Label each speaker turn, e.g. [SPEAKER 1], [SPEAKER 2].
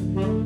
[SPEAKER 1] Bye.